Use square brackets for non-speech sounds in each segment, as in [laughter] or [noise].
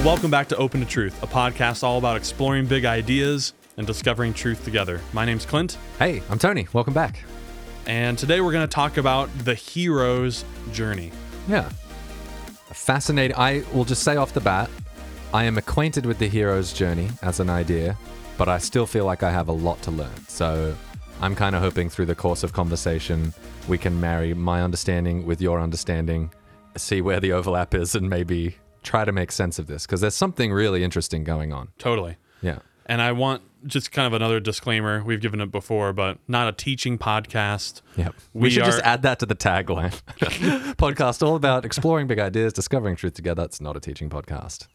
Well, welcome back to Open to Truth, a podcast all about exploring big ideas and discovering truth together. My name's Clint, Hey, I'm Tony. Welcome back. and today we're going to talk about the hero's journey. Yeah. Fascinating. I will just say off the bat, I am acquainted with the hero's journey as an idea, but I still feel like I have a lot to learn. So I'm kind of hoping through the course of conversation, we can marry my understanding with your understanding, see where the overlap is, and maybe try to make sense of this because there's something really interesting going on. Totally. Yeah. And I want just kind of another disclaimer. We've given it before, but not a teaching podcast. Yep. We, We should just add that to the tagline. [laughs] podcast all about exploring big ideas, discovering truth together. It's not a teaching podcast.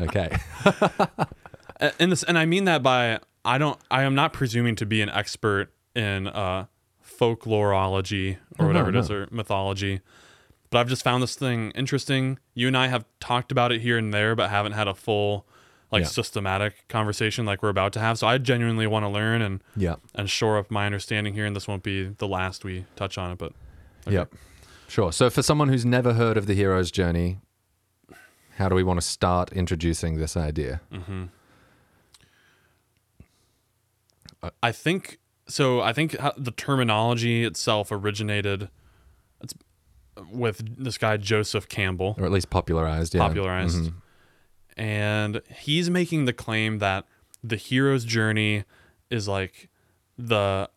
Okay. [laughs] And this, and I mean that by I don't, I am not presuming to be an expert in uh, folklorology or Oh, no, whatever it is no. or mythology, but I've just found this thing interesting. You and I have talked about it here and there, but haven't had a full, like, Yeah. systematic conversation like we're about to have. So I genuinely want to learn and yeah. and shore up my understanding here. And this won't be the last we touch on it, but okay. Yep. Sure. So, for someone who's never heard of the hero's journey, how do we want to start introducing this idea? Mm-hmm. I think so. I think the terminology itself originated. With this guy Joseph Campbell, Or at least popularized. Yeah. popularized, Mhm. and he's making the claim that the hero's journey is like the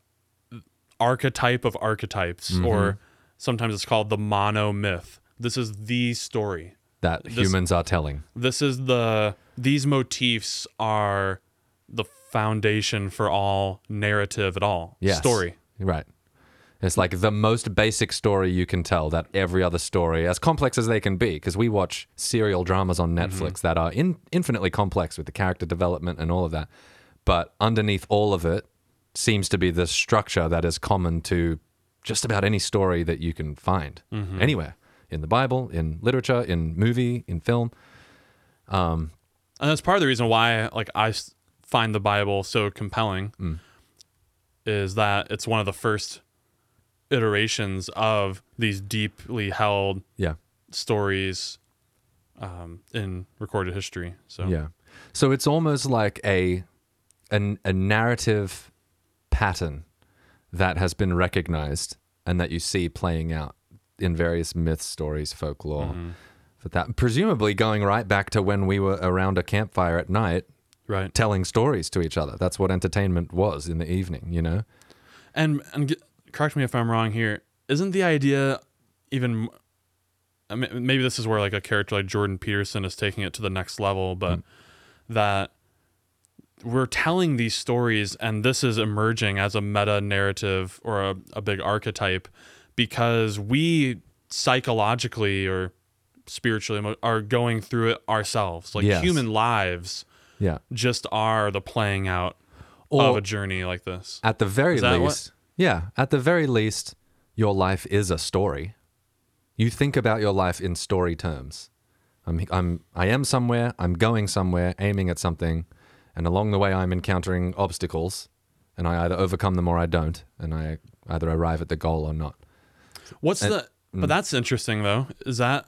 archetype of archetypes, or sometimes it's called the mono myth. This is the story. That humans are telling. This is the these motifs are the foundation for all narrative at all Yes. story. Right. It's like the most basic story you can tell that every other story, as complex as they can be, because we watch serial dramas on mm-hmm. Netflix that are in, infinitely complex with the character development and all of that. But underneath all of it seems to be the structure that is common to just about any story that you can find mm-hmm. anywhere in the Bible, in literature, in movie, in film. Um, and that's part of the reason why like I find the Bible so compelling Mm. is that it's one of the first iterations of these deeply held Yeah. stories um, in recorded history. So Yeah. So it's almost like a an, a narrative pattern that has been recognized and that you see playing out in various myths, stories, folklore. But that presumably going right back to when we were around a campfire at night right. telling stories to each other. That's what entertainment was in the evening, you know? And and correct me if I'm wrong here. Isn't the idea even? I mean, maybe this is where like a character like Jordan Peterson is taking it to the next level, but mm. that we're telling these stories, and this is emerging as a meta narrative or a, a big archetype because we psychologically or spiritually are going through it ourselves. Like Yes. human lives Yeah. just are the playing out Or- of a journey like this. At the very that what- least, yeah, at the very least, your life is a story. You think about your life in story terms. I'm, I'm, I am somewhere. I'm going somewhere, aiming at something, and along the way, I'm encountering obstacles, and I either overcome them or I don't, and I either arrive at the goal or not. What's And- the? But mm. that's interesting though. Is that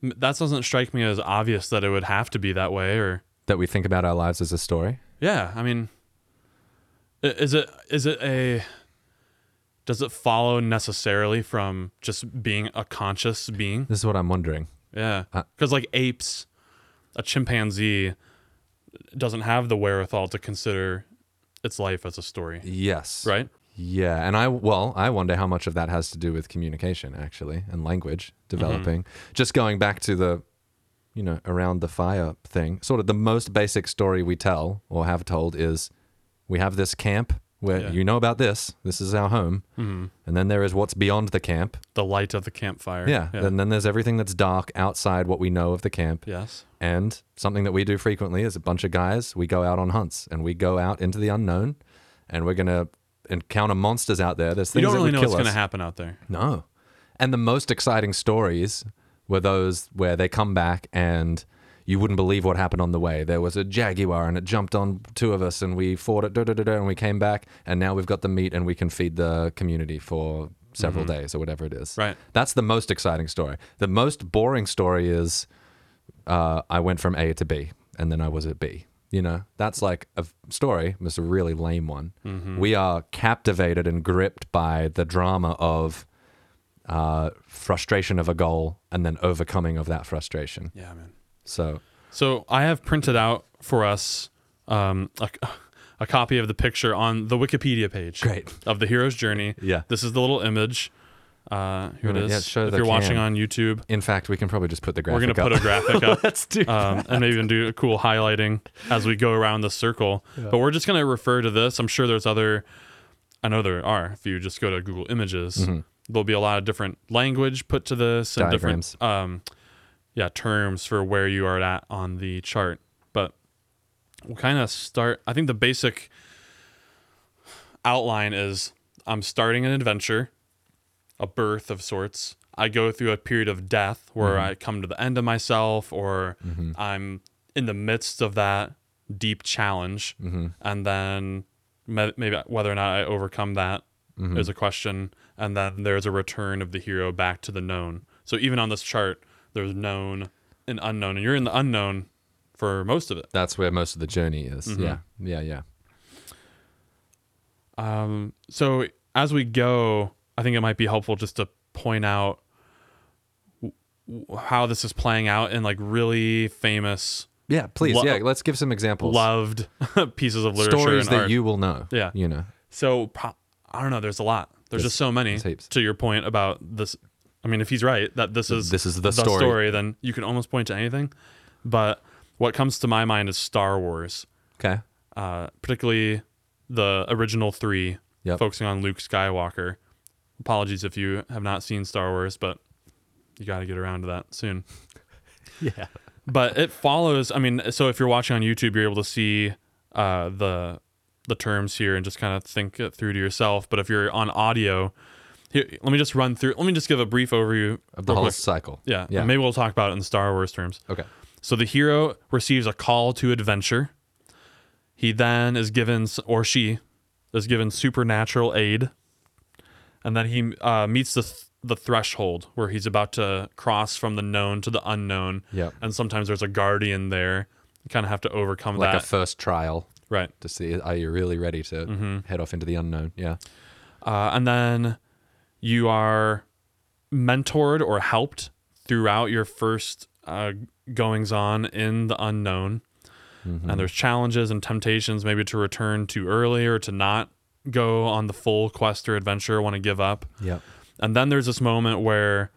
that doesn't strike me as obvious that it would have to be that way? Or That we think about our lives as a story. yeah, I mean, is it is it a? Does it follow necessarily from just being a conscious being? This is what I'm wondering. Yeah, Uh, because like apes, a chimpanzee doesn't have the wherewithal to consider its life as a story, Yes. right? Yeah, and I well, I wonder how much of that has to do with communication actually and language developing. Just going back to the you know, around the fire thing. Sort of the most basic story we tell or have told is we have this camp where Yeah. you know about this. This is our home. hmm And then there is what's beyond the camp. The light of the campfire. Yeah. And then there's everything that's dark outside what we know of the camp. yes. And something that we do frequently is a bunch of guys, we go out on hunts and we go out into the unknown and we're going to encounter monsters out there. There's We things don't really know what's going to happen out there. No. And the most exciting stories were those where they come back and you wouldn't believe what happened on the way. There was a jaguar and it jumped on two of us and we fought it, da, da, da, da, and we came back and now we've got the meat and we can feed the community for several days or whatever it is. Right. That's the most exciting story. The most boring story is uh, I went from A to B, and then I was at B. You know, that's like a story. It's a really lame one. We are captivated and gripped by the drama of uh, frustration of a goal and then overcoming of that frustration. Yeah, man. So, So I have printed out for us um, a, a copy of the picture on the Wikipedia page Great. of the hero's journey. Yeah. This is the little image. Uh, here it yeah, show if you're watching on YouTube, in fact, we can probably just put the graphic we're going to put a [laughs] graphic up. Let's do um, and maybe even do a cool highlighting as we go around the circle. But we're just going to refer to this. I'm sure there's other, I know there are. If you just go to Google Images, Mm-hmm. there'll be a lot of different language put to this and Diagrams. different, um, yeah, terms for where you are at on the chart. But we'll kind of start. I think the basic outline is I'm starting an adventure, a birth of sorts. I go through a period of death where Mm-hmm. I come to the end of myself, or I'm in the midst of that deep challenge, Mm-hmm. and then maybe whether or not I overcome that is Mm-hmm. a question, and then there's a return of the hero back to the known. So even on this chart, there's known and unknown, and you're in the unknown for most of it. That's where most of the journey is. Mm-hmm. Yeah. Yeah. Yeah. Um, so as we go, I think it might be helpful just to point out how this is playing out in like really famous, Yeah. Please. Lo- yeah. Let's give some examples. loved [laughs] pieces of literature Stories that art. you will know. Yeah. You know. So I don't know. There's a lot. There's, There's- just so many. To your point about this, I mean, if he's right that this is This is the story. then you can almost point to anything. But what comes to my mind is Star Wars, Okay. uh, particularly the original three, Yep. focusing on Luke Skywalker. Apologies if you have not seen Star Wars, but you got to get around to that soon. [laughs] Yeah. but it follows. I mean, so if you're watching on YouTube, you're able to see uh, the the terms here and just kind of think it through to yourself. But if you're on audio, here, let me just run through. Let me just give a brief overview Of the whole quick. cycle. Yeah, Yeah. maybe we'll talk about it in Star Wars terms. Okay. So the hero receives a call to adventure. He then is given, or she is given supernatural aid, and then he uh, meets the th- the threshold where he's about to cross from the known to the unknown. Yep. And sometimes there's a guardian there. You kind of have to overcome Like that. a first trial right. to see are you really ready to Mm-hmm. head off into the unknown? Yeah. Uh, and then you are mentored or helped throughout your first uh, goings on in the unknown. And there's challenges and temptations, maybe to return too early or to not go on the full quest or adventure, want to give up. Yep. And then there's this moment where,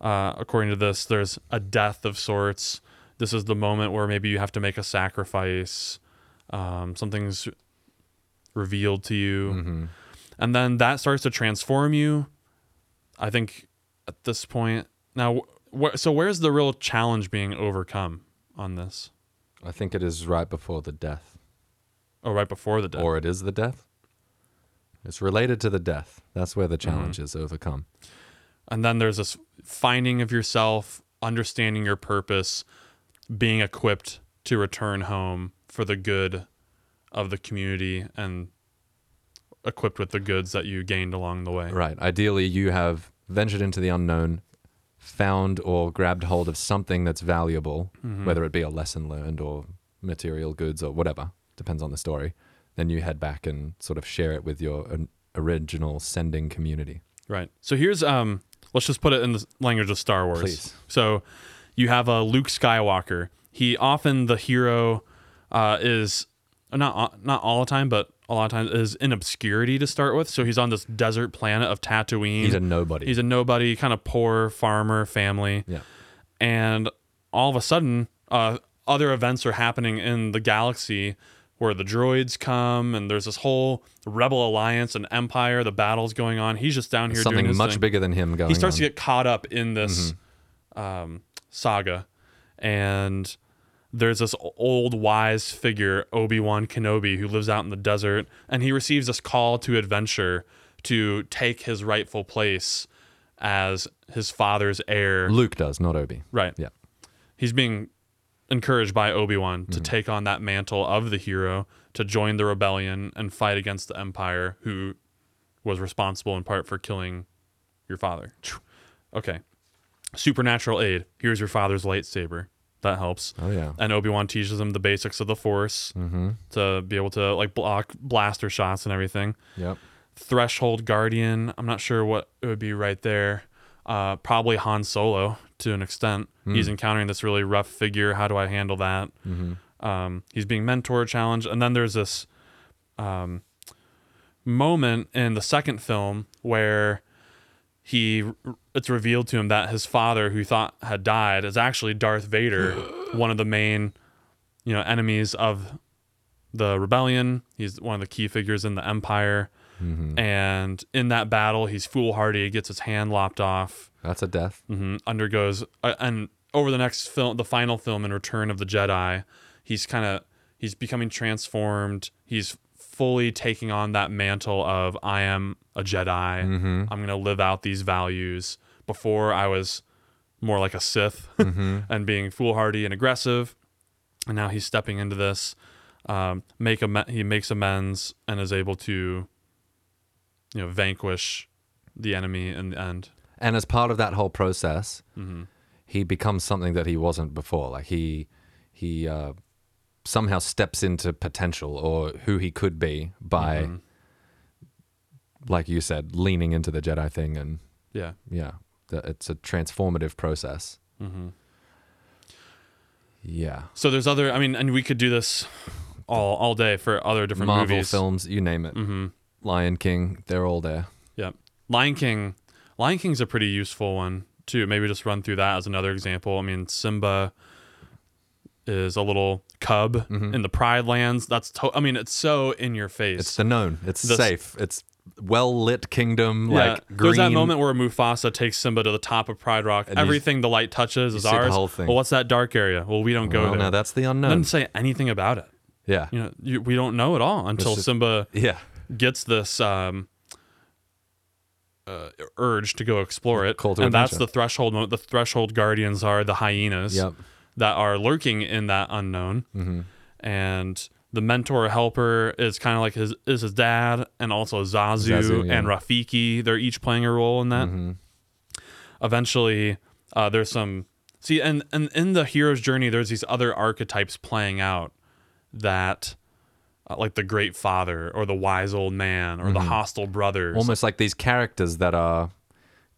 uh, according to this, there's a death of sorts. This is the moment where maybe you have to make a sacrifice. Um, something's revealed to you. Mm-hmm. And then that starts to transform you. I think at this point, now, wh- so where's the real challenge being overcome on this? I think it is right before the death. Oh, right before the death. Or it is the death. It's related to the death. That's where the Mm-hmm. challenge is overcome. And then there's this finding of yourself, understanding your purpose, being equipped to return home for the good of the community and equipped with the goods that you gained along the way. Right. Ideally, you have ventured into the unknown, found or grabbed hold of something that's valuable, Mm-hmm. whether it be a lesson learned or material goods or whatever, depends on the story. Then you head back and sort of share it with your original sending community. Right. So here's um let's just put it in the language of Star Wars. Please. So you have a Luke Skywalker. He often the hero uh, is not not all the time, but a lot of times is in obscurity to start with. So he's on this desert planet of Tatooine. He's a nobody. He's a nobody, kind of poor farmer family. yeah. And all of a sudden, uh, other events are happening in the galaxy where the droids come and there's this whole rebel alliance and empire. The battle's going on. He's just down here doing Something his much thing bigger than him going he starts on. to get caught up in this Mm-hmm. um, saga, and there's this old wise figure, Obi Wan Kenobi, who lives out in the desert, and he receives this call to adventure to take his rightful place as his father's heir. Luke does, not Obi. Right. Yeah. He's being encouraged by Obi Wan Mm-hmm. to take on that mantle of the hero, to join the rebellion and fight against the Empire, who was responsible in part for killing your father. Okay. Supernatural aid. Here's your father's lightsaber. That helps. Oh yeah. And Obi Wan teaches him the basics of the Force Mm-hmm. to be able to like block blaster shots and everything. Yep. Threshold Guardian. I'm not sure what it would be right there. Uh, probably Han Solo to an extent. He's encountering this really rough figure. How do I handle that? Mm-hmm. Um, he's being mentor challenged, and then there's this um, moment in the second film where he it's revealed to him that his father, who thought had died, is actually Darth Vader, [gasps] one of the main you know enemies of the rebellion. He's one of the key figures in the Empire. Mm-hmm. And in that battle, he's foolhardy. He gets his hand lopped off That's a death. hmm undergoes uh, and over the next film the final film in return of the jedi he's kind of he's becoming transformed he's fully taking on that mantle of i am a jedi Mm-hmm. i'm going to live out these values before i was more like a sith [laughs] Mm-hmm. and being foolhardy and aggressive and now he's stepping into this um, make am- he makes amends and is able to you know vanquish the enemy in the end And as part of that whole process, hmm he becomes something that he wasn't before. Like he he uh, somehow steps into potential or who he could be by, Mhm. like you said, leaning into the Jedi thing. And yeah yeah, it's a transformative process. hmm Yeah, So there's other. I mean, and we could do this all all day for other different Marvel movies. films, you name it. hmm Lion King, they're all there. Yeah, Lion King. Lion King's a pretty useful one too. Maybe just run through that as another example. I mean, Simba is a little cub in the Pride Lands. That's. To- I mean, it's so in your face. It's the known. It's The safe. It's well lit kingdom. yeah, Like green. there's that moment where Mufasa takes Simba to the top of Pride Rock. And Everything the light touches is see the ours. whole thing. Well, what's that dark area? Well, we don't go Well, there. now that's the unknown. Doesn't say anything about it. yeah, You know, you, we don't know at all until just- Simba yeah. gets this um, uh, urge to go explore it, and that's the threshold. Mo- the threshold guardians are the hyenas Yep. that are lurking in that unknown, hmm and the mentor helper is kind of like his is his dad, and also Zazu, Zazu, yeah. and Rafiki. They're each playing a role in that. hmm Eventually, uh, there's some see, and and in the hero's journey, there's these other archetypes playing out that. Uh, like the great father or the wise old man or the hostile brothers Almost like these characters that are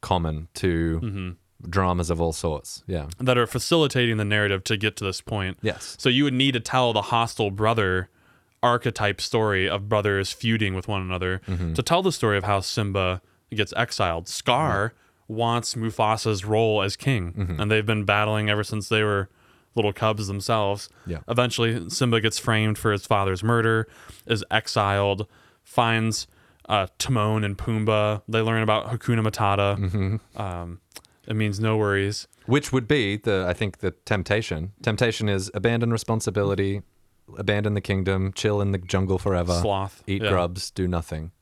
common to Mm-hmm. Dramas of all sorts. Yeah. that are facilitating the narrative to get to this point. Yes. So you would need to tell the hostile brother archetype story of brothers feuding with one another Mm-hmm. to tell the story of how Simba gets exiled. Scar wants Mufasa's role as king, Mm-hmm. and they've been battling ever since they were little cubs themselves. Yeah. Eventually, Simba gets framed for his father's murder, is exiled, finds uh, Timon and Pumbaa. They learn about Hakuna Matata. Mm-hmm. Um, it means no worries. Which would be the I think the temptation. Temptation is abandon responsibility, abandon the kingdom, chill in the jungle forever, Sloth. eat Yeah. grubs, do nothing.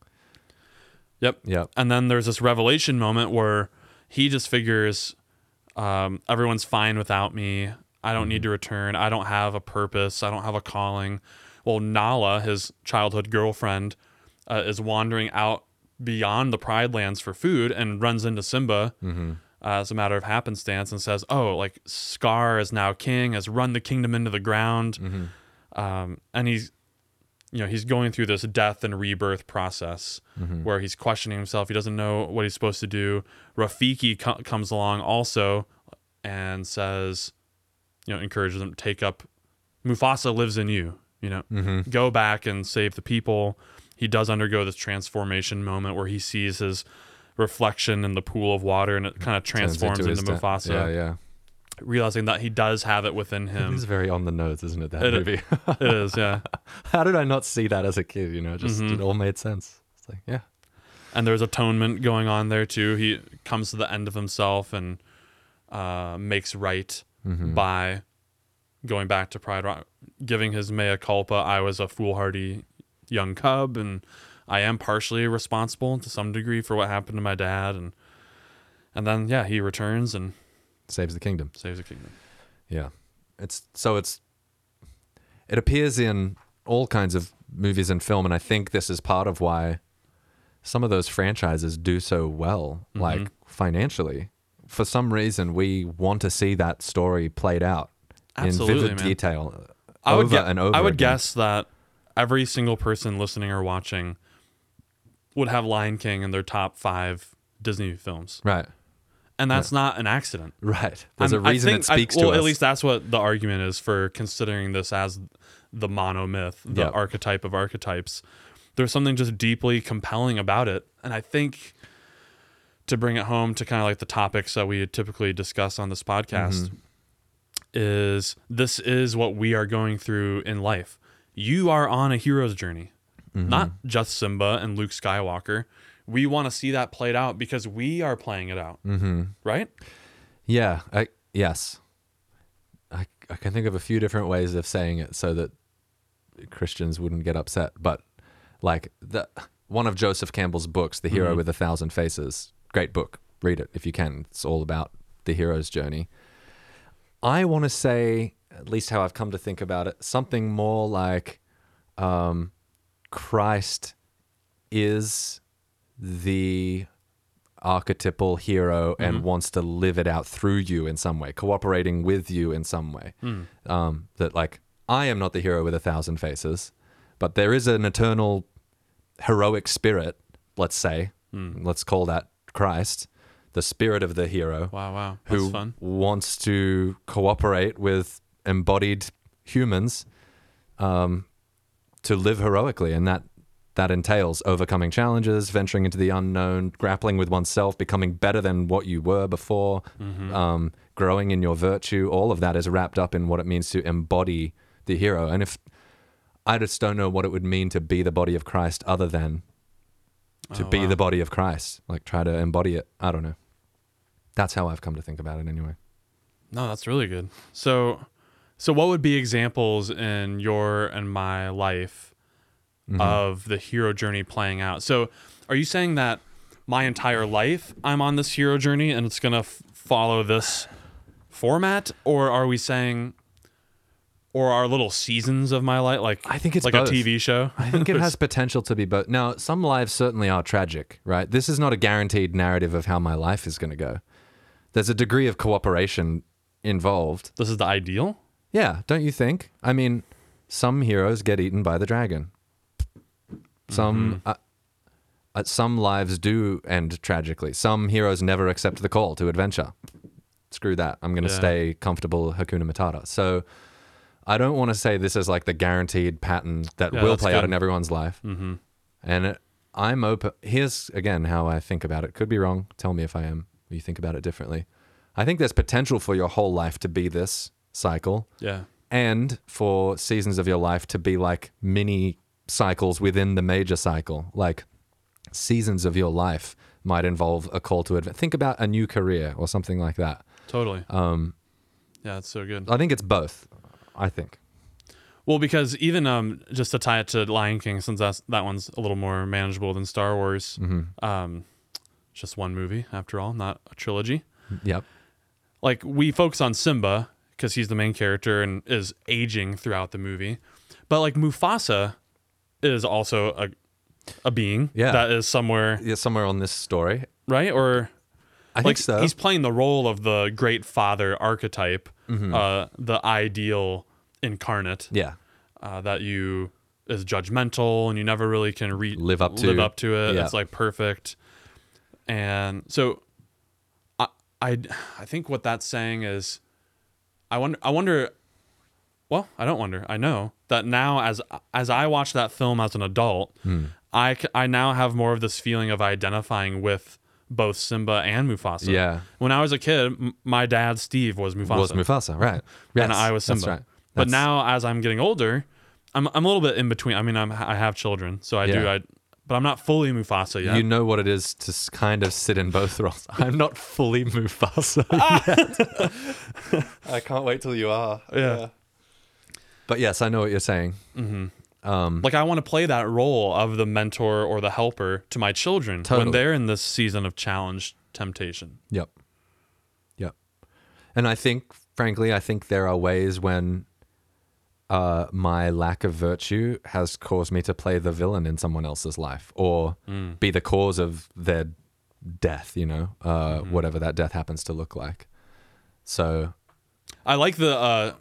Yep. Yep. And then there's this revelation moment where he just figures um, everyone's fine without me. I don't need to return. I don't have a purpose. I don't have a calling. Well, Nala, his childhood girlfriend, uh, is wandering out beyond the Pride Lands for food and runs into Simba uh, as a matter of happenstance and says, "Oh, like Scar is now king, has run the kingdom into the ground." Um, and he's you know he's going through this death and rebirth process where he's questioning himself. He doesn't know what he's supposed to do. Rafiki co- comes along also and says you know encourages him to take up mufasa lives in you you know? Go back and save the people. He does undergo this transformation moment where he sees his reflection in the pool of water and it kind of transforms into, da- mufasa Yeah, yeah. realizing that he does have it within him is very on the nose, isn't it? That It- movie. [laughs] it is yeah [laughs] How did I not see that as a kid? You know, just Mm-hmm. it all made sense. It's like, yeah, and there's atonement going on there too. He comes to the end of himself and uh, makes right Mm-hmm. by going back to Pride Rock, giving his mea culpa. I was a foolhardy young cub, and I am partially responsible to some degree for what happened to my dad. And and then yeah, he returns and saves the kingdom. saves the kingdom. Yeah, it's so it's it appears in all kinds of movies and film, and I think this is part of why some of those franchises do so well, Mm-hmm. like financially. For some reason, we want to see that story played out Absolutely, in vivid man. detail. I would over. I would guess that every single person listening or watching would have Lion King in their top five Disney films, Right. and that's not an accident. Right. There's I'm- a reason think- it speaks I, well, to us. Well, at least that's what the argument is for considering this as the monomyth, the Yep. archetype of archetypes. There's something just deeply compelling about it, and I think to bring it home to kind of like the topics that we typically discuss on this podcast Mm-hmm. is this is what we are going through in life. You are on a hero's journey, Mm-hmm. not just Simba and Luke Skywalker. We want to see that played out because we are playing it out, mm-hmm. right? Yeah. I, yes. I, I can think of a few different ways of saying it so that Christians wouldn't get upset. But like the one of Joseph Campbell's books, The Hero with a Thousand Faces, great book. Read it if you can. It's all about the hero's journey. I want to say, at least how I've come to think about it, something more like um, Christ is the archetypal hero and wants to live it out through you in some way, cooperating with you in some way. Um, that, like, I am not the hero with a thousand faces, but there is an eternal heroic spirit, let's say, let's call that Christ, the spirit of the hero Wow, wow, that's who fun. wants to cooperate with embodied humans um, to live heroically, and that that entails overcoming challenges, venturing into the unknown, grappling with oneself, becoming better than what you were before, um, growing in your virtue. All of that is wrapped up in what it means to embody the hero. And if I just don't know what it would mean to be the body of Christ, other than to Oh, be wow. the body of Christ, like try to embody it. I don't know. That's how I've come to think about it, anyway. No, that's really good. So, so what would be examples in your and my life Mm-hmm. of the hero journey playing out? So, are you saying that my entire life I'm on this hero journey and it's gonna f- follow this format, or are we saying, or are little seasons of my life like I think it's like both. a TV show? I think it [laughs] has potential to be both. Now, some lives certainly are tragic, right? This is not a guaranteed narrative of how my life is going to go. There's a degree of cooperation involved. this is the ideal. Yeah, don't you think? I mean, some heroes get eaten by the dragon. Some uh, uh, some lives do end tragically. Some heroes never accept the call to adventure. Screw that. I'm going to Yeah. stay comfortable Hakuna Matata. So I don't want to say this is like the guaranteed pattern that Yeah, will play out in everyone's life. Mm-hmm. And it, I'm open. Here's again how I think about it. Could be wrong. Tell me if I am. You think about it differently. I think there's potential for your whole life to be this cycle Yeah. and for seasons of your life to be like mini cycles within the major cycle. Like seasons of your life might involve a call to adventure. Think about a new career or something like that. Totally. Um, Yeah, it's so good. I think it's both. I think. Well, because even um, just to tie it to Lion King, since that's that one's a little more manageable than Star Wars. Mm-hmm. Um, just one movie after all, not a trilogy. Yep. Like we focus on Simba because he's the main character and is aging throughout the movie, but like Mufasa is also a a being Yeah. that is somewhere Yeah, somewhere on this story. right or I like think so. he's playing the role of the great father archetype, Mm-hmm. uh, the ideal incarnate. yeah. uh, that you is judgmental and you never really can re- Live up live to. up to it. Yeah. It's like perfect, and so I, I I think what that's saying is, I wonder I wonder, well I don't wonder I know that now as as I watch that film as an adult, Hmm. I now have more of this feeling of identifying with both Simba and Mufasa. Yeah. When I was a kid, m- my dad Steve was Mufasa Was Mufasa, right. and I was Simba. that's right. But now, as I'm getting older, I'm I'm a little bit in between. I mean, I'm I have children, so I do. I, but I'm not fully Mufasa yet. You know what it is to kind of sit in both [laughs] roles. I'm not fully Mufasa [laughs] yet. [laughs] I can't wait till you are. Yeah. But yes, I know what you're saying. Um, like I want to play that role of the mentor or the helper to my children when they're in this season of challenge, temptation. Yep. Yep. And I think, frankly, I think there are ways when uh, my lack of virtue has caused me to play the villain in someone else's life or be the cause of their death, you know, uh, whatever that death happens to look like. So, I like the uh,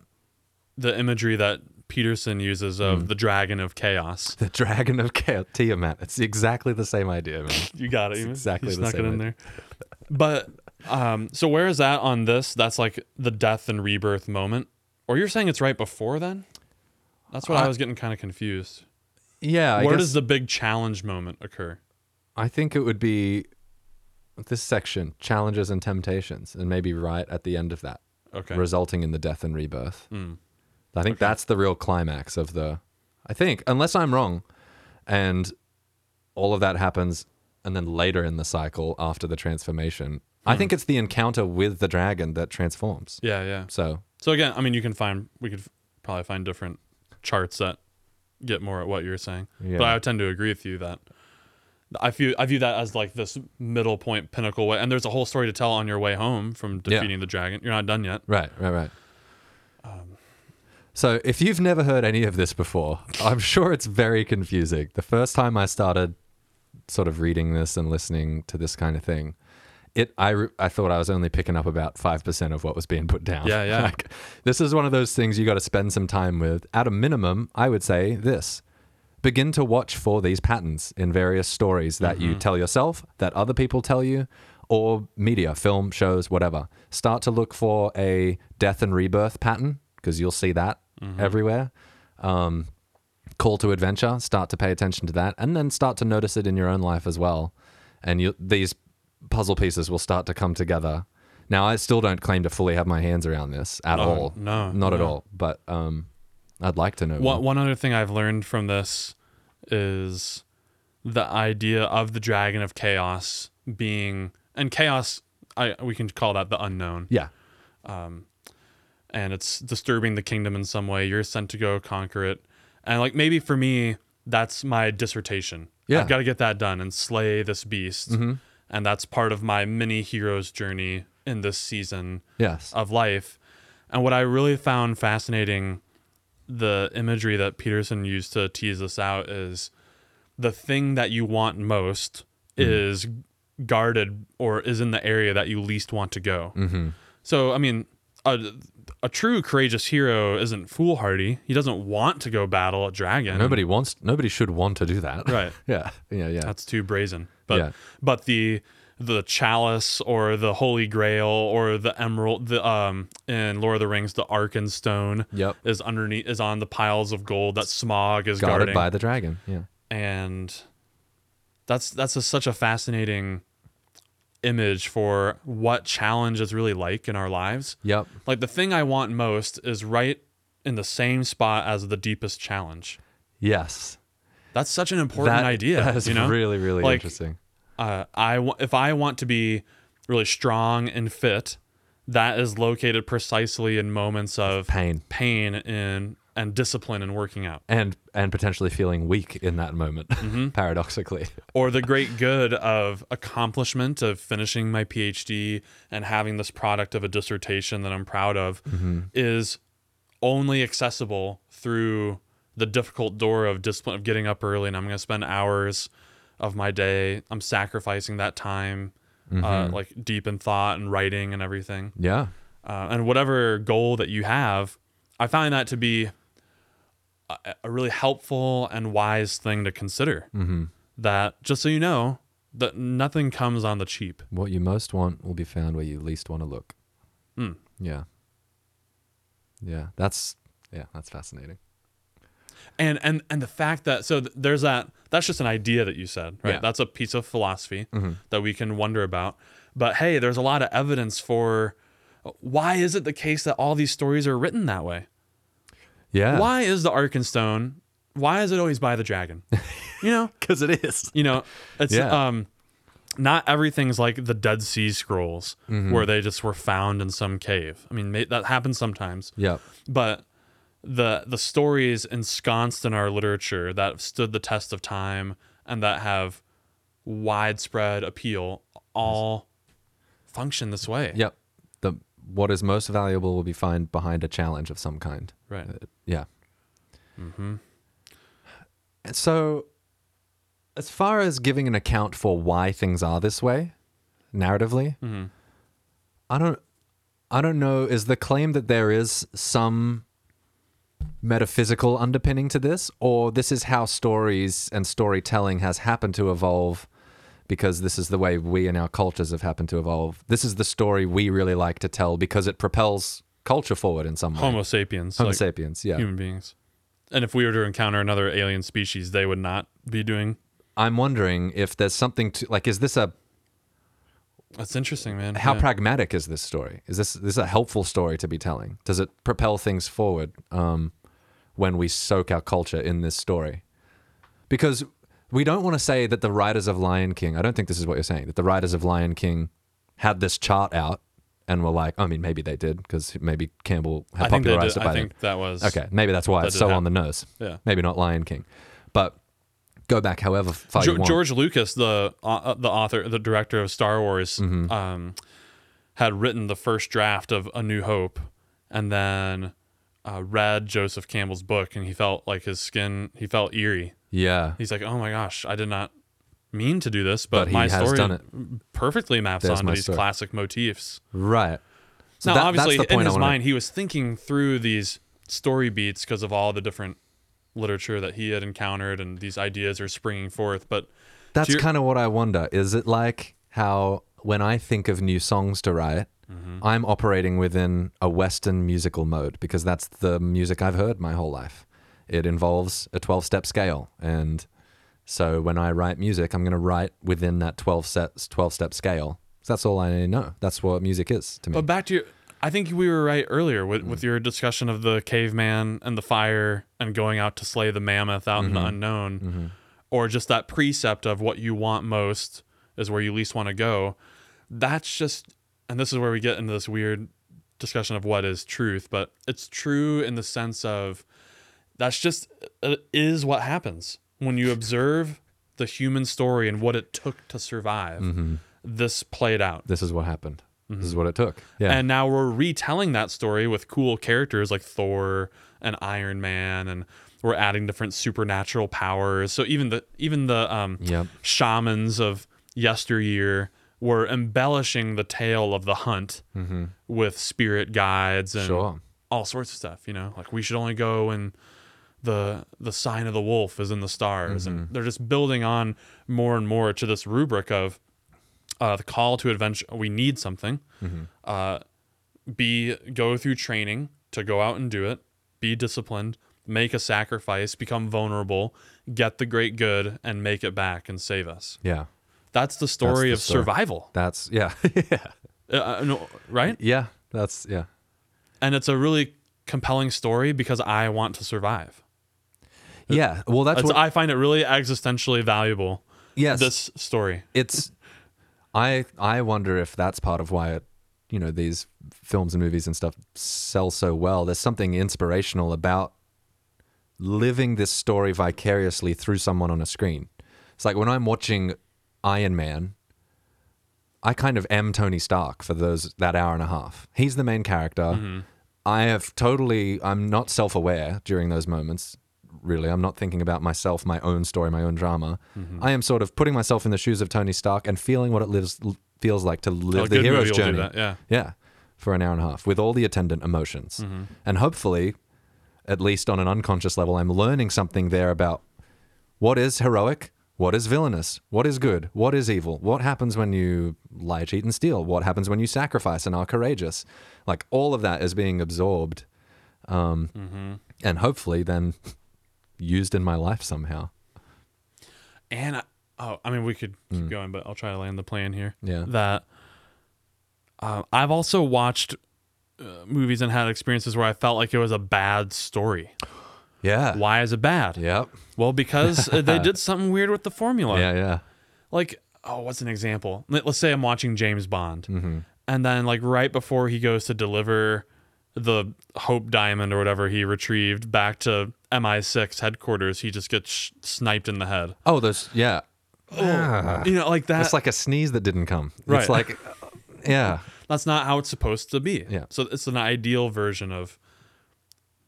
the imagery that Peterson uses of Mm. the dragon of chaos. [laughs] The Dragon of Chaos, Tiamat. It's exactly the same idea, man. [laughs] You got it. It's exactly you the snuck it same in there. But um, so where is that on this? That's like the death and rebirth moment, or you're saying it's right before then? That's what I, I- was getting kind of confused. Yeah, I where does the big challenge moment occur? I think it would be this section, challenges and temptations, and maybe right at the end of that, Okay. resulting in the death and rebirth. Mm. I think that's the real climax of the. I think, unless I'm wrong, and all of that happens, and then later in the cycle after the transformation, I Hmm. think it's the encounter with the dragon that transforms. Yeah, yeah. So So again, I mean, you can find we could probably find different charts that get more at what you're saying. yeah, But I tend to agree with you that I view I view that as like this middle point pinnacle way. And there's a whole story to tell on your way home from Yeah. defeating the dragon. You're not done yet. right, right, right. Um, So if you've never heard any of this before, [laughs] I'm sure it's very confusing. The first time I started sort of reading this and listening to this kind of thing, it I re- I thought I was only picking up about 5% of what was being put down. Yeah, yeah. [laughs] Like, this is one of those things you got to spend some time with. At a minimum, I would say this. Begin to watch for these patterns in various stories that you Mhm. tell yourself, that other people tell you, or media, film, shows, whatever. Start to look for a death and rebirth pattern because you'll see that mhm. everywhere. Um, call to adventure, start to pay attention to that, and then start to notice it in your own life as well. And you, these puzzle pieces will start to come together. Now, I still don't claim to fully have my hands around this at No, all, No, not at all. But um, I'd like to know. One, one other thing I've learned from this is the idea of the dragon of chaos being and chaos I we can call that the unknown. Yeah, Um and it's disturbing the kingdom in some way. You're sent to go conquer it. And like maybe for me that's my dissertation. Yeah. I've got to get that done and slay this beast. hmm And that's part of my mini hero's journey in this season yes, of life. And what I really found fascinating, the imagery that Peterson used to tease this out is the thing that you want most Mhm. is guarded or is in the area that you least want to go. hmm So, I mean, a, a true courageous hero isn't foolhardy. He doesn't want to go battle a dragon. nobody wants. Nobody should want to do that. Right. [laughs] yeah, yeah, yeah. That's too brazen. But yeah, but the the chalice or the holy grail or the emerald the um in Lord of the Rings the Arkenstone yep. is underneath is on the piles of gold that Smaug is Guarded guarding by the dragon. Yeah. and that's that's a, such a fascinating image for what challenge is really like in our lives Yep. like the thing I want most is right in the same spot as the deepest challenge Yes. That's such an important That- idea [laughs] That is you know really, really Like, interesting. uh, I if I want to be really strong and fit, that is located precisely in moments of Pain. pain and and discipline in working out, and and potentially feeling weak in that moment [laughs] Mhm. paradoxically or the great good of accomplishment of finishing my PhD and having this product of a dissertation that I'm proud of mm-hmm. is only accessible through the difficult door of discipline of getting up early and I'm going to spend hours of my day. I'm sacrificing that time uh, like deep in thought and writing and everything. yeah Uh, and whatever goal that you have, I find that to be a, a really helpful and wise thing to consider. mm-hmm. That just so you know, that nothing comes on the cheap. what you most want will be found where you least want to look Mm. yeah yeah that's yeah that's fascinating And and and the fact that so there's that that's just an idea that you said, right? Yeah. That's a piece of philosophy mm-hmm. that we can wonder about. But hey, there's a lot of evidence for why is it the case that all these stories are written that way? yeah Why is the Arkenstone Why is it always by the dragon? [laughs] You know, because it is you know, it's Yeah. um, not everything's like the Dead Sea Scrolls Mhm. where they just were found in some cave. I mean, that happens sometimes, Yeah. but the the stories ensconced in our literature that have stood the test of time and that have widespread appeal all function this way. yep the what is most valuable will be found behind a challenge of some kind Right. Uh, yeah Mm-hmm. And so as far as giving an account for why things are this way narratively Mm-hmm. I don't I don't know is the claim that there is some metaphysical underpinning to this, or this is how stories and storytelling has happened to evolve because this is the way we and our cultures have happened to evolve. This is the story we really like to tell because it propels culture forward in some way. Homo sapiens, Homo like sapiens, yeah. human beings. And if we were to encounter another alien species, they would not be doing. I'm wondering if there's something to like. Is this a That's interesting, man. how Yeah. pragmatic is this story? Is this this is a helpful story to be telling? Does it propel things forward um, when we soak our culture in this story? Because we don't want to say that the writers of Lion King. I don't think this is what you're saying. That the writers of Lion King had this chart out and were like, I mean, maybe they did because maybe Campbell had I popularized it by I then. think that was Okay, maybe that's why that it's so happen. on the nose. Yeah. Maybe not Lion King, but go back however far Jo- you want. George Lucas, the uh, the author, the director of Star Wars, Mm-hmm. um, had written the first draft of A New Hope, and then uh, read Joseph Campbell's book, and he felt like his skin, he felt eerie. yeah, He's like, "Oh my gosh, I did not mean to do this, but, But he my has story done it. perfectly maps There's onto these story." classic motifs." right. So now, that- obviously, that's the in his wanna- mind, he was thinking through these story beats because of all the different literature that he had encountered, and these ideas are springing forth. But That's your- kind of what I wonder. Is it like how when I think of new songs to write, Mm-hmm. I'm operating within a Western musical mode because that's the music I've heard my whole life. It involves a 12 step scale. And so when I write music, I'm going to write within that 12 sets, 12 step scale. That's all I know. That's what music is to me. But back to your, I think we were right earlier with, Mm. with your discussion of the caveman and the fire and going out to slay the mammoth out in Mm-hmm. the unknown, or just that precept of what you want most is where you least want to go. That's just, and this is where we get into this weird discussion of what is truth, but it's true in the sense of that's just it is what happens when you observe the human story and what it took to survive. Mm-hmm. This played out. this is what happened. Mm-hmm. This is what it took. Yeah. And now we're retelling that story with cool characters like Thor and Iron Man and we're adding different supernatural powers. So even the even the um Yep. shamans of yesteryear were embellishing the tale of the hunt mm-hmm. with spirit guides and Sure. all sorts of stuff, you know? Like we should only go and the the sign of the wolf is in the stars and mm-hmm. they're just building on more and more to this rubric of uh, the call to adventure we need something uh, be go through training to go out and do it be disciplined make a sacrifice become vulnerable get the great good and make it back and save us yeah. that's the story the of story. survival That's, yeah. [laughs] yeah. uh, uh, no, right Yeah. That's, yeah. and it's a really compelling story because i want to survive Yeah. Well, that's what, i find it really existentially valuable yes. this story it's i i wonder if that's part of why it you know these films and movies and stuff sell so well. There's something inspirational about living this story vicariously through someone on a screen. It's like when i'm watching iron man i kind of am tony stark for those that hour and a half. He's the main character. Mm-hmm. I have totally i'm not self-aware during those moments really i'm not thinking about myself my own story my own drama i am sort of putting myself in the shoes of tony stark and feeling what it lives, feels like to live a the hero's movie will do journey that, yeah. yeah for an hour and a half with all the attendant emotions Mm-hmm. and hopefully at least on an unconscious level i'm learning something there about what is heroic what is villainous what is good what is evil what happens when you lie cheat and steal what happens when you sacrifice and are courageous like all of that is being absorbed um, Mm-hmm. and hopefully then [laughs] used in my life somehow And I, oh, I mean, we could keep going, but I'll try to land the plan here. Mm. Yeah. That uh, I've also watched uh, movies and had experiences where I felt like it was a bad story. yeah Why is it bad? yep Well, because uh, they [laughs] did something weird with the formula. yeah yeah Like, oh, what's an example? Let- Let's say I'm watching James Bond, Mm-hmm. and then like right before he goes to deliver the Hope Diamond or whatever he retrieved back to MI6 headquarters, he just gets sh- sniped in the head. oh there's yeah Ah. You know, like that. it's like a sneeze that didn't come Right. it's like yeah That's not how it's supposed to be. Yeah. So it's an ideal version of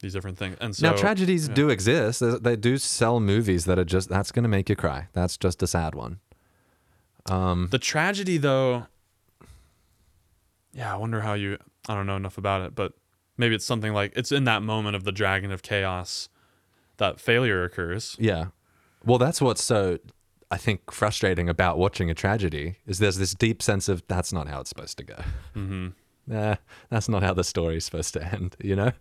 these different things. And so now tragedies do exist. They- They do sell movies that are just that's going to make you cry. That's just a sad one. Um, the tragedy, though, yeah, I wonder how you. I don't know enough about it, but maybe it's something like it's in that moment of the dragon of chaos that failure occurs. Yeah. Well, that's what's so, I think, frustrating about watching a tragedy is there's this deep sense of that's not how it's supposed to go. Mm-hmm. [laughs] Nah, that's not how the story's supposed to end, you know?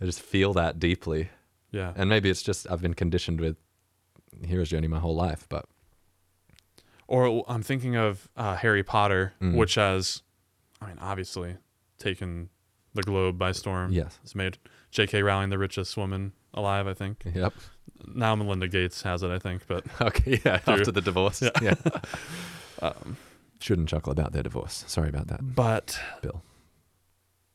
I just feel that deeply. Yeah. And maybe it's just I've been conditioned with Hero's Journey my whole life, but Or I'm thinking of uh, Harry Potter, Mm. which has, I mean, obviously taken the globe by storm. yes. It's made J.K. Rowling the richest woman alive, I think. Yep. Now Melinda Gates has it, I think. But [laughs] Okay, yeah, Through. after the divorce. Yeah. yeah. [laughs] um, Shouldn't chuckle about their divorce. Sorry about that, but Bill.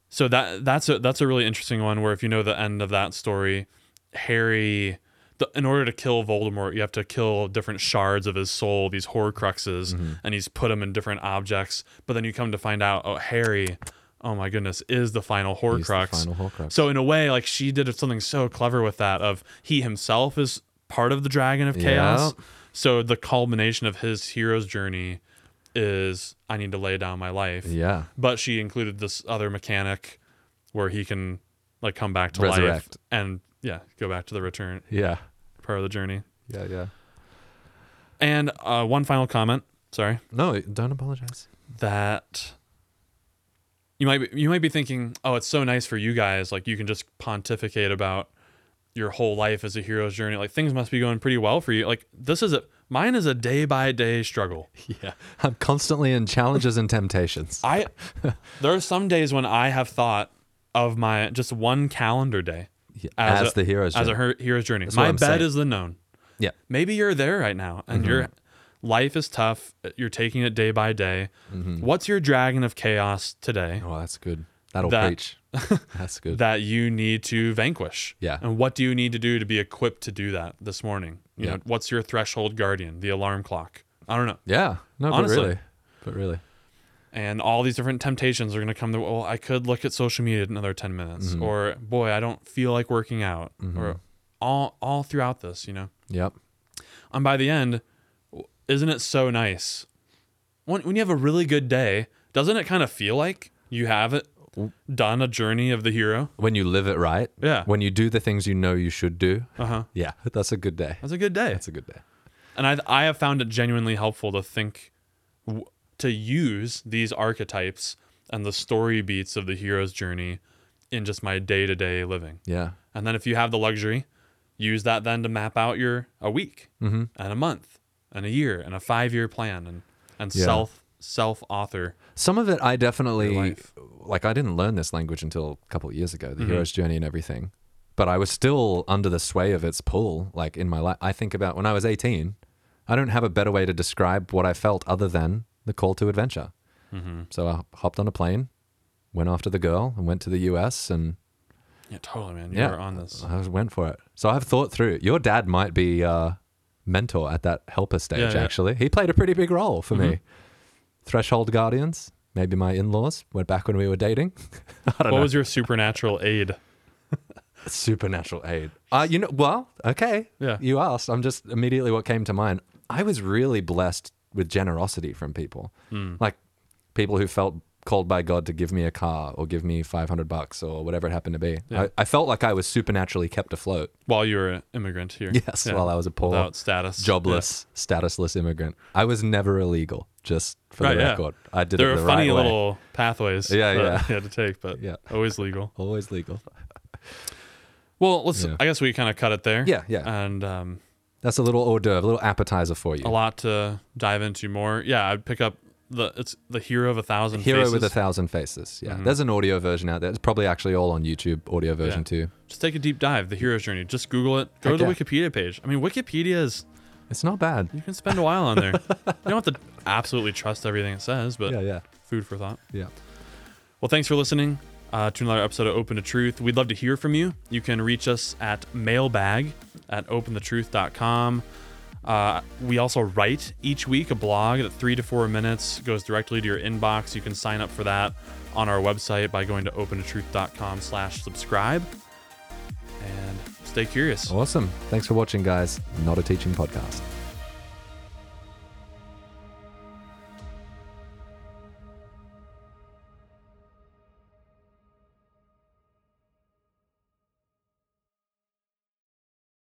so that that's a that's a really interesting one. Where if you know the end of that story, Harry, the, in order to kill Voldemort, you have to kill different shards of his soul, these Horcruxes, Mm-hmm. and he's put them in different objects. But then you come to find out, oh, Harry, oh my goodness, is the final He's the Horcrux. final Horcrux. So in a way, like she did something so clever with that of he himself is part of the dragon of chaos. So the culmination of his hero's journey is I need to lay down my life. yeah. But she included this other mechanic where he can like come back to life and yeah, go back to the return Yeah. part of the journey. Yeah, yeah. And uh, one final comment, sorry, No, don't apologize. that you might be, you might be thinking, oh, it's so nice for you guys, like you can just pontificate about your whole life as a hero's journey. Like things must be going pretty well for you. Like this is a mine is a day by day struggle. [laughs] Yeah. I'm constantly in challenges and temptations. I [laughs] there are some days when I have thought of my just one calendar day as, as a- the hero's as a journey. her- hero's journey. That's My bed saying. is the known. Yeah. Mm-hmm. Maybe you're there right now and your life is tough. You're taking it day by day. What's your dragon of chaos today Oh, that's good. That'll That- preach. [laughs] That's good. that you need to vanquish? Yeah. And what do you need to do to be equipped to do that this morning? You Yeah. know, what's your threshold guardian, the alarm clock? I don't know. yeah. No, Honestly. but really. But really. and all these different temptations are going to come to well i could look at social media another 10 minutes Mm-hmm. or boy i don't feel like working out or all all throughout this you know Yep. and by the end isn't it so nice when, when you have a really good day doesn't it kind of feel like you have it done a journey of the hero When you live it right. Yeah. When you do the things you know you should do. uh-huh Yeah. [laughs] That's a good day. that's a good day That's a good day. and I, I have found it genuinely helpful to think to use these archetypes and the story beats of the hero's journey in just my day-to-day living Yeah. And then if you have the luxury, use that then to map out your a week Mm-hmm. and a month and a year and a five year plan and and Yeah. self self author. Some of it I definitely like I didn't learn this language until a couple of years ago, the Mhm. hero's journey and everything. But I was still under the sway of its pull like in my life. I think about when I was 18, I don't have a better way to describe what I felt other than the call to adventure. Mm-hmm. So I hopped on a plane, went after the girl and went to the US and Yeah, totally, man. You yeah, were on this. I went for it. So I've thought through. Your dad might be uh mentor at that helper stage Yeah, yeah. actually. He played a pretty big role for Mhm. me. Threshold Guardians, maybe my in-laws went back when we were dating. [laughs] I don't What know. was your supernatural aid? [laughs] Supernatural aid. Uh, you know, well, okay. Yeah. You asked. I'm just immediately what came to mind. I was really blessed with generosity from people. Mm. Like people who felt called by God to give me a car or give me 500 bucks or whatever it happened to be. Yeah. I, I felt like I was supernaturally kept afloat. While you were an immigrant here. Yes, Yeah. while I was a poor, Without status. jobless, statusless immigrant. I was never illegal, just for Right, the yeah. record. I did There it are the funny right little pathways Yeah, that yeah. you had to take, but Yeah. always legal. Always legal. Well, let's Yeah. I guess we kind of cut it there. Yeah, yeah. And um That's a little hors d'oeuvre, a little appetizer for you. a lot to dive into more. Yeah, I'd pick up the it's the hero of a thousand Hero faces. with a thousand faces. Yeah, Mhm. there's an audio version out there. It's probably actually all on YouTube, audio version Yeah. too. Just take a deep dive. The hero's journey. Just Google it. Go Heck to the yeah. Wikipedia page. I mean, Wikipedia is It's not bad. you can spend a while on there. [laughs] you don't have to absolutely trust everything it says, but yeah, food for thought. yeah. Well, thanks for listening uh, to another episode of Open to Truth. We'd love to hear from you. You can reach us at mailbag at opentotruth.com. Uh, we also write each week a blog that three to four minutes goes directly to your inbox. You can sign up for that on our website by going to opentotruth.com slash subscribe. And stay curious. Awesome. Thanks for watching, guys. Not a teaching podcast.